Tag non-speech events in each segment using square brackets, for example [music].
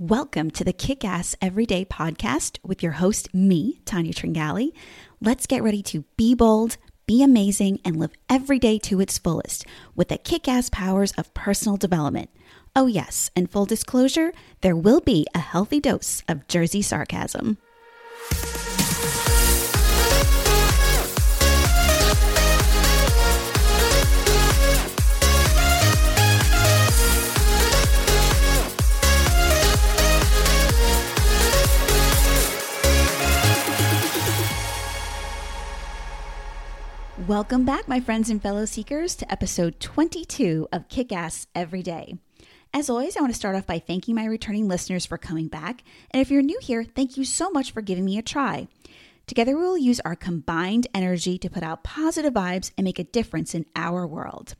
Welcome to the Kick Ass Everyday Podcast with your host, me, Tanya Tringali. Let's get ready to be bold, be amazing, and live every day to its fullest with the kick ass powers of personal development. Oh, yes, and full disclosure, there will be a healthy dose of Jersey sarcasm. Welcome back, my friends and fellow seekers, to episode 22 of Kick Ass Every Day. As always, I want to start off by thanking my returning listeners for coming back. And if you're new here, thank you so much for giving me a try. Together, we will use our combined energy to put out positive vibes and make a difference in our world.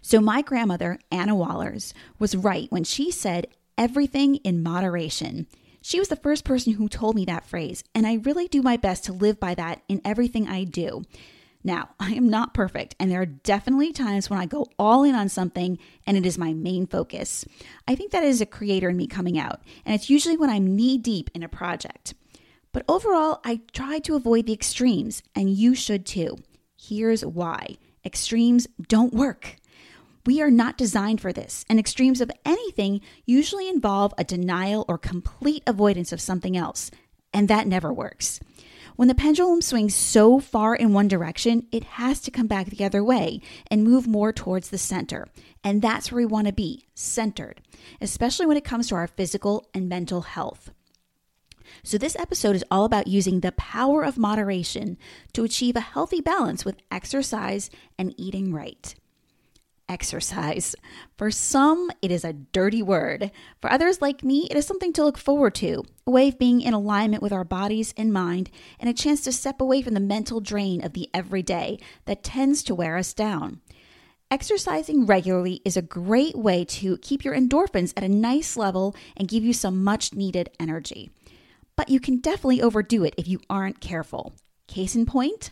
So, my grandmother, Anna Wallers, was right when she said, everything in moderation. She was the first person who told me that phrase, and I really do my best to live by that in everything I do. Now, [laughs] I am not perfect, and there are definitely times when I go all in on something and it is my main focus. I think that is a creator in me coming out, and it's usually when I'm knee deep in a project. But overall, I try to avoid the extremes, and you should too. Here's why extremes don't work. We are not designed for this, and extremes of anything usually involve a denial or complete avoidance of something else, and that never works. When the pendulum swings so far in one direction, it has to come back the other way and move more towards the center. And that's where we want to be centered, especially when it comes to our physical and mental health. So, this episode is all about using the power of moderation to achieve a healthy balance with exercise and eating right exercise. For some, it is a dirty word. For others, like me, it is something to look forward to, a way of being in alignment with our bodies and mind, and a chance to step away from the mental drain of the everyday that tends to wear us down. Exercising regularly is a great way to keep your endorphins at a nice level and give you some much needed energy. But you can definitely overdo it if you aren't careful. Case in point,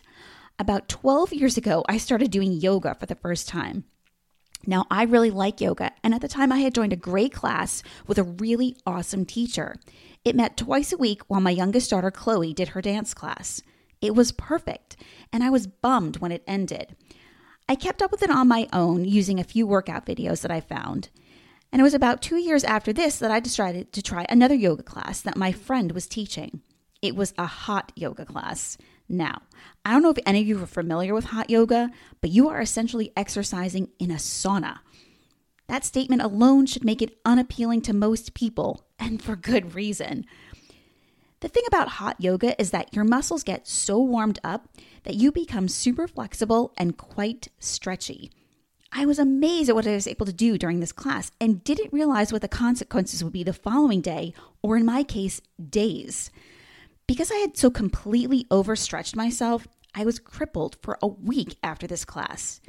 about 12 years ago, I started doing yoga for the first time. Now, I really like yoga, and at the time I had joined a great class with a really awesome teacher. It met twice a week while my youngest daughter, Chloe, did her dance class. It was perfect, and I was bummed when it ended. I kept up with it on my own using a few workout videos that I found. And it was about two years after this that I decided to try another yoga class that my friend was teaching. It was a hot yoga class. Now, I don't know if any of you are familiar with hot yoga, but you are essentially exercising in a sauna. That statement alone should make it unappealing to most people, and for good reason. The thing about hot yoga is that your muscles get so warmed up that you become super flexible and quite stretchy. I was amazed at what I was able to do during this class and didn't realize what the consequences would be the following day, or in my case, days. Because I had so completely overstretched myself, I was crippled for a week after this class.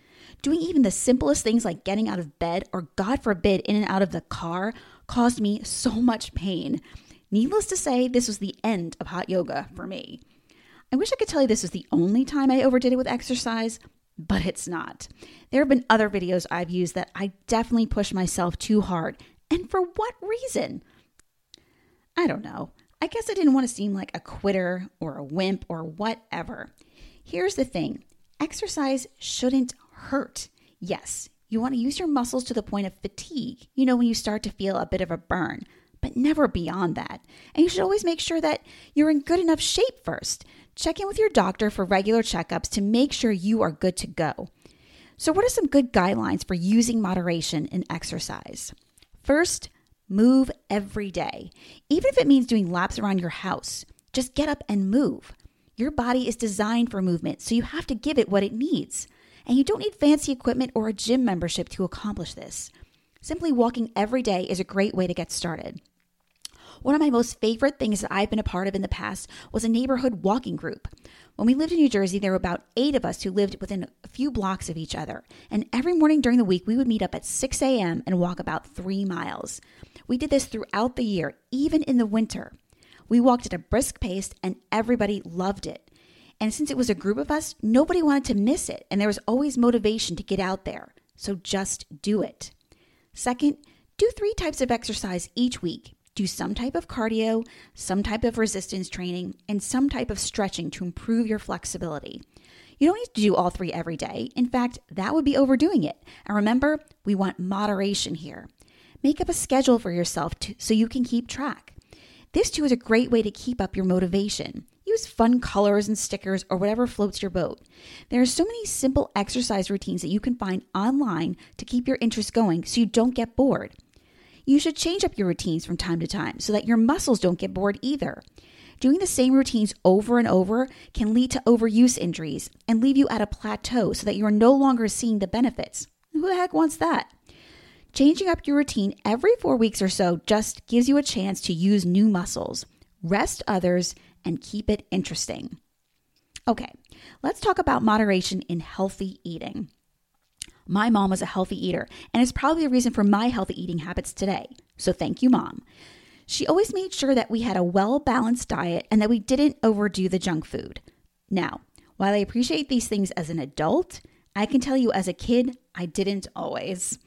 Doing even the simplest things like getting out of bed or, God forbid, in and out of the car caused me so much pain. Needless to say, this was the end of hot yoga for me. I wish I could tell you this was the only time I overdid it with exercise, but it's not. There have been other videos I've used that I definitely pushed myself too hard. And for what reason? I don't know. I guess I didn't want to seem like a quitter or a wimp or whatever. Here's the thing exercise shouldn't hurt. Yes, you want to use your muscles to the point of fatigue, you know, when you start to feel a bit of a burn, but never beyond that. And you should always make sure that you're in good enough shape first. Check in with your doctor for regular checkups to make sure you are good to go. So, what are some good guidelines for using moderation in exercise? First, Move every day, even if it means doing laps around your house. Just get up and move. Your body is designed for movement, so you have to give it what it needs. And you don't need fancy equipment or a gym membership to accomplish this. Simply walking every day is a great way to get started. One of my most favorite things that I've been a part of in the past was a neighborhood walking group. When we lived in New Jersey, there were about eight of us who lived within a few blocks of each other. And every morning during the week, we would meet up at 6 a.m. and walk about three miles. We did this throughout the year, even in the winter. We walked at a brisk pace, and everybody loved it. And since it was a group of us, nobody wanted to miss it, and there was always motivation to get out there. So just do it. Second, do three types of exercise each week do some type of cardio, some type of resistance training, and some type of stretching to improve your flexibility. You don't need to do all three every day. In fact, that would be overdoing it. And remember, we want moderation here. Make up a schedule for yourself to, so you can keep track. This too is a great way to keep up your motivation. Use fun colors and stickers or whatever floats your boat. There are so many simple exercise routines that you can find online to keep your interest going so you don't get bored. You should change up your routines from time to time so that your muscles don't get bored either. Doing the same routines over and over can lead to overuse injuries and leave you at a plateau so that you are no longer seeing the benefits. Who the heck wants that? Changing up your routine every four weeks or so just gives you a chance to use new muscles, rest others, and keep it interesting. Okay, let's talk about moderation in healthy eating. My mom was a healthy eater, and it's probably the reason for my healthy eating habits today. So thank you, mom. She always made sure that we had a well balanced diet and that we didn't overdo the junk food. Now, while I appreciate these things as an adult, I can tell you as a kid, I didn't always.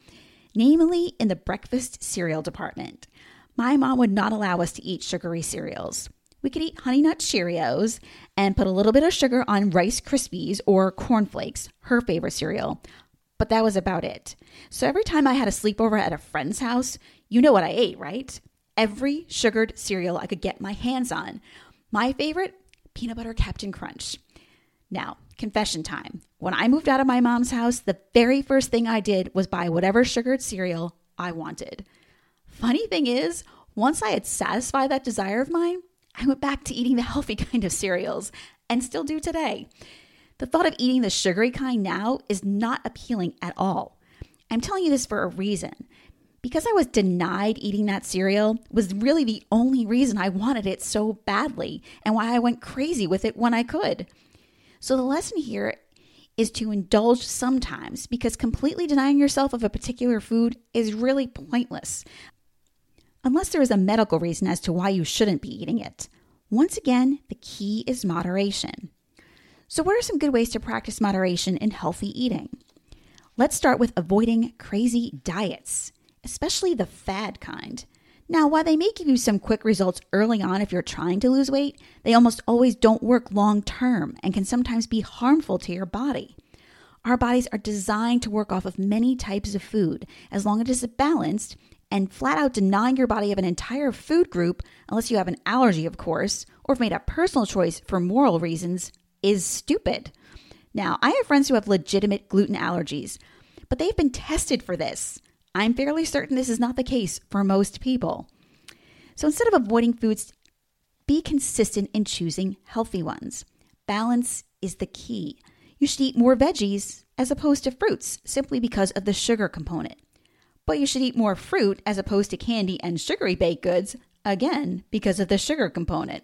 Namely, in the breakfast cereal department. My mom would not allow us to eat sugary cereals. We could eat Honey Nut Cheerios and put a little bit of sugar on Rice Krispies or Corn Flakes, her favorite cereal. But that was about it. So every time I had a sleepover at a friend's house, you know what I ate, right? every sugared cereal I could get my hands on. My favorite, peanut butter Cap'n Crunch. Now, confession time. When I moved out of my mom's house, the very first thing I did was buy whatever sugared cereal I wanted. Funny thing is, once I had satisfied that desire of mine, I went back to eating the healthy [laughs] kind of cereals and still do today. The thought of eating the sugary kind now is not appealing at all. I'm telling you this for a reason because I was denied eating that cereal was really the only reason I wanted it so badly and why I went crazy with it when I could. So the lesson here is to indulge sometimes because completely denying yourself of a particular food is really pointless. Unless there is a medical reason as to why you shouldn't be eating it. Once again, the key is moderation. So, what are some good ways to practice moderation in healthy eating? Let's start with avoiding crazy diets especially the fad kind. Now, while they may give you some quick results early on if you're trying to lose weight, they almost always don't work long term and can sometimes be harmful to your body. Our bodies are designed to work off of many types of food as long as it's balanced, and flat out denying your body of an entire food group, unless you have an allergy, of course, or have made a personal choice for moral reasons, is stupid. Now, I have friends who have legitimate gluten allergies, but they've been tested for this. I'm fairly certain this is not the case for most people. So instead of avoiding foods, be consistent in choosing healthy ones. Balance is the key. You should eat more veggies as opposed to fruits simply because of the sugar component. But you should eat more fruit as opposed to candy and sugary baked goods, again, because of the sugar component.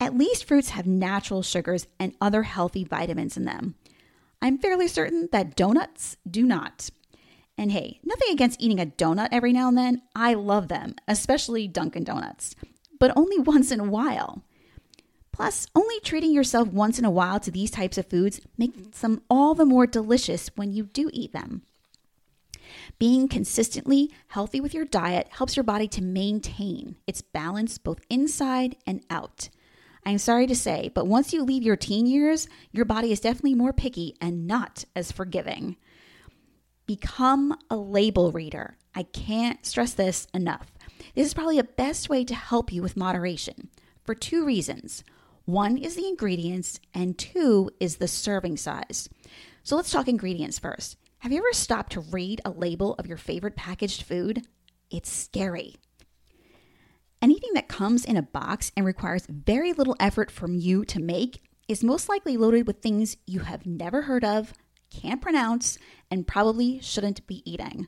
At least fruits have natural sugars and other healthy vitamins in them. I'm fairly certain that donuts do not. And hey, nothing against eating a donut every now and then. I love them, especially Dunkin' Donuts, but only [laughs] once in a while. Plus, only treating yourself once in a while to these types of foods makes them all the more delicious when you do eat them. Being consistently healthy with your diet helps your body to maintain its balance both inside and out. I'm sorry to say, but once you leave your teen years, your body is definitely more picky and not as forgiving. Become a label reader. I can't stress this enough. This is probably the best way to help you with moderation for two reasons. One is the ingredients, and two is the serving size. So let's talk ingredients first. Have you ever stopped to read a label of your favorite packaged food? It's scary. Anything that comes in a box and requires very little effort from you to make is most likely loaded with things you have never heard of, can't pronounce, and probably shouldn't be eating.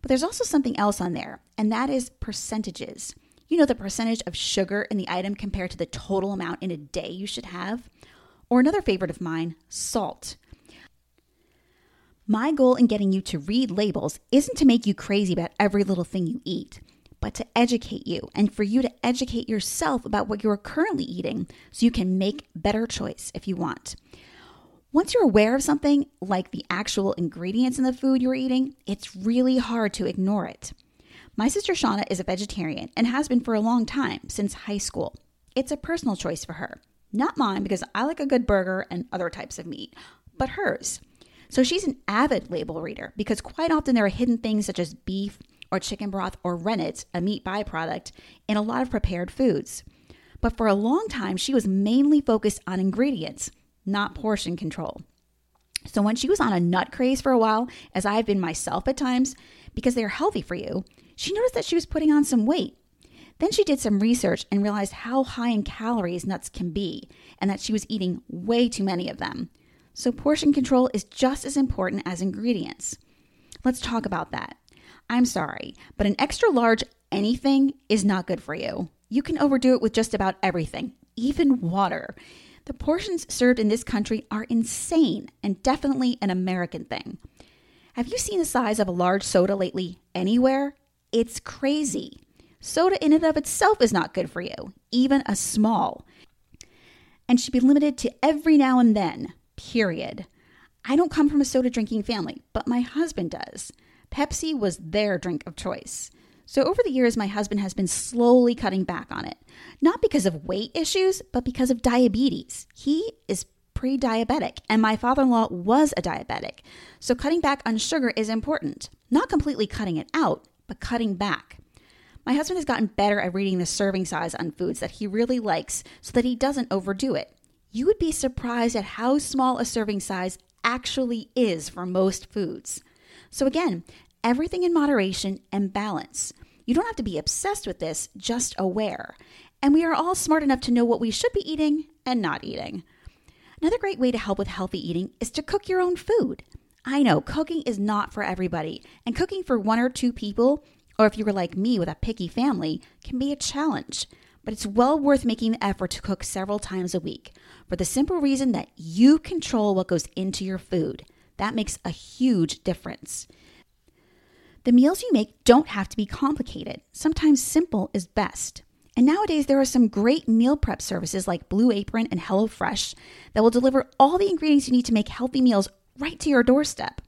But there's also something else on there, and that is percentages. You know, the percentage of sugar in the item compared to the total amount in a day you should have. Or another favorite of mine, salt. My goal in getting you to read labels isn't to make you crazy about every little thing you eat, but to educate you and for you to educate yourself about what you're currently eating so you can make better choice if you want. Once you're aware of something, like the actual ingredients in the food you're eating, it's really hard to ignore it. My sister Shauna is a vegetarian and has been for a long time, since high school. It's a personal choice for her. Not mine because I like a good burger and other types of meat, but hers. So she's an avid label reader because quite often there are hidden things such as beef or chicken broth or rennet, a meat byproduct, in a lot of prepared foods. But for a long time, she was mainly focused on ingredients, not portion control. So when she was on a nut craze for a while, as I've been myself at times, because they are healthy for you, she noticed that she was putting on some weight. Then she did some research and realized how high in calories nuts can be, and that she was eating way too many of them. So portion control is just as important as ingredients. Let's talk about that. I'm sorry, but an extra large anything is not good for you. You can overdo it with just about everything, even water. The portions served in this country are insane and definitely an American thing. Have you seen the size of a large soda lately anywhere? It's crazy. Soda in and of itself is not good for you, even a small, and should be limited to every now and then, period. I don't come from a soda drinking family, but my husband does. Pepsi was their drink of choice. So, over the years, my husband has been slowly cutting back on it. Not because of weight issues, but because of diabetes. He is pre diabetic, and my father in law was a diabetic. So, cutting back on sugar is important. Not completely cutting it out, but cutting back. My husband has gotten better at reading the serving size on foods that he really likes so that he doesn't overdo it. You would be surprised at how small a serving size actually is for most foods. So, again, everything in moderation and balance. You don't have to be obsessed with this, just aware. And we are all smart enough to know what we should be eating and not eating. Another great way to help with healthy eating is to cook your own food. I know cooking is not for everybody, and cooking for one or two people, or if you were like me with a picky family, can be a challenge. But it's well worth making the effort to cook several times a week for the simple reason that you control what goes into your food. That makes a huge difference. The meals you make don't have to be complicated. Sometimes simple is best. And nowadays, there are some great meal prep services like Blue Apron and HelloFresh that will deliver all the ingredients you need to make healthy meals right to your doorstep.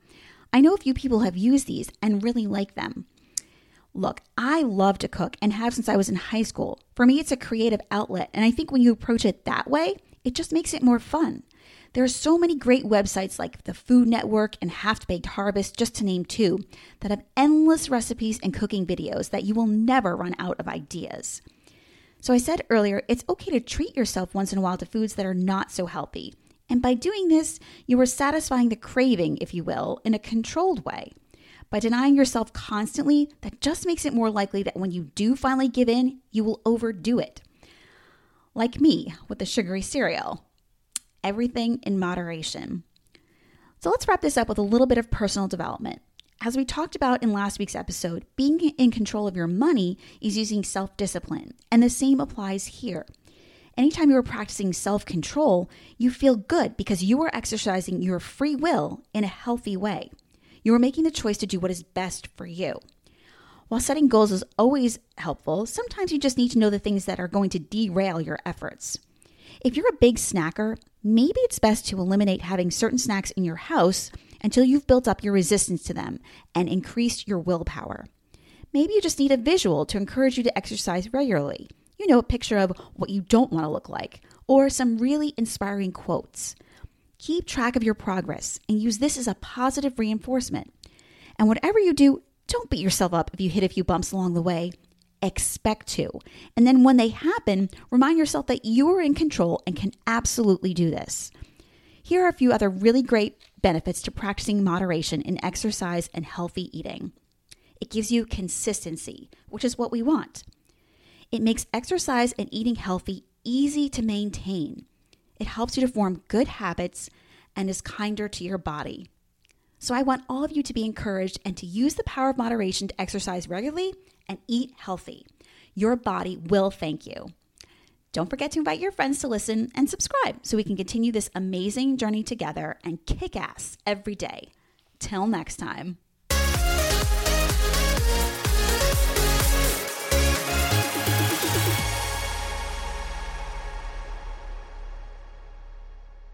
I know a few people have used these and really like them. Look, I love to cook and have since I was in high school. For me, it's a creative outlet, and I think when you approach it that way, it just makes it more fun. There are so many great websites like the Food Network and Half Baked Harvest, just to name two, that have endless recipes and cooking videos that you will never run out of ideas. So, I said earlier, it's okay to treat yourself once in a while to foods that are not so healthy. And by doing this, you are satisfying the craving, if you will, in a controlled way. By denying yourself constantly, that just makes it more likely that when you do finally give in, you will overdo it. Like me with the sugary cereal everything in moderation. So let's wrap this up with a little bit of personal development. As we talked about in last week's episode, being in control of your money is using self discipline, and the same applies here. Anytime you are practicing self control, you feel good because you are exercising your free will in a healthy way. You are making the choice to do what is best for you. While setting goals is always helpful, sometimes you just need to know the things that are going to derail your efforts. If you're a big snacker, maybe it's best to eliminate having certain snacks in your house until you've built up your resistance to them and increased your willpower. Maybe you just need a visual to encourage you to exercise regularly. You know, a picture of what you don't want to look like, or some really inspiring quotes. Keep track of your progress and use this as a positive reinforcement. And whatever you do, don't beat yourself up if you hit a few bumps along the way expect to. And then when they happen, remind yourself that you are in control and can absolutely do this. Here are a few other really great benefits to practicing moderation in exercise and healthy eating. It gives you consistency, which is what we want. It makes exercise and eating healthy easy to maintain. It helps you to form good habits and is kinder to your body. So I want all of you to be encouraged and to use the power of moderation to exercise regularly and eat healthy. Your body will thank you. Don't forget to invite your friends to listen and subscribe so we can continue this amazing journey together and kick ass every day. Till next time.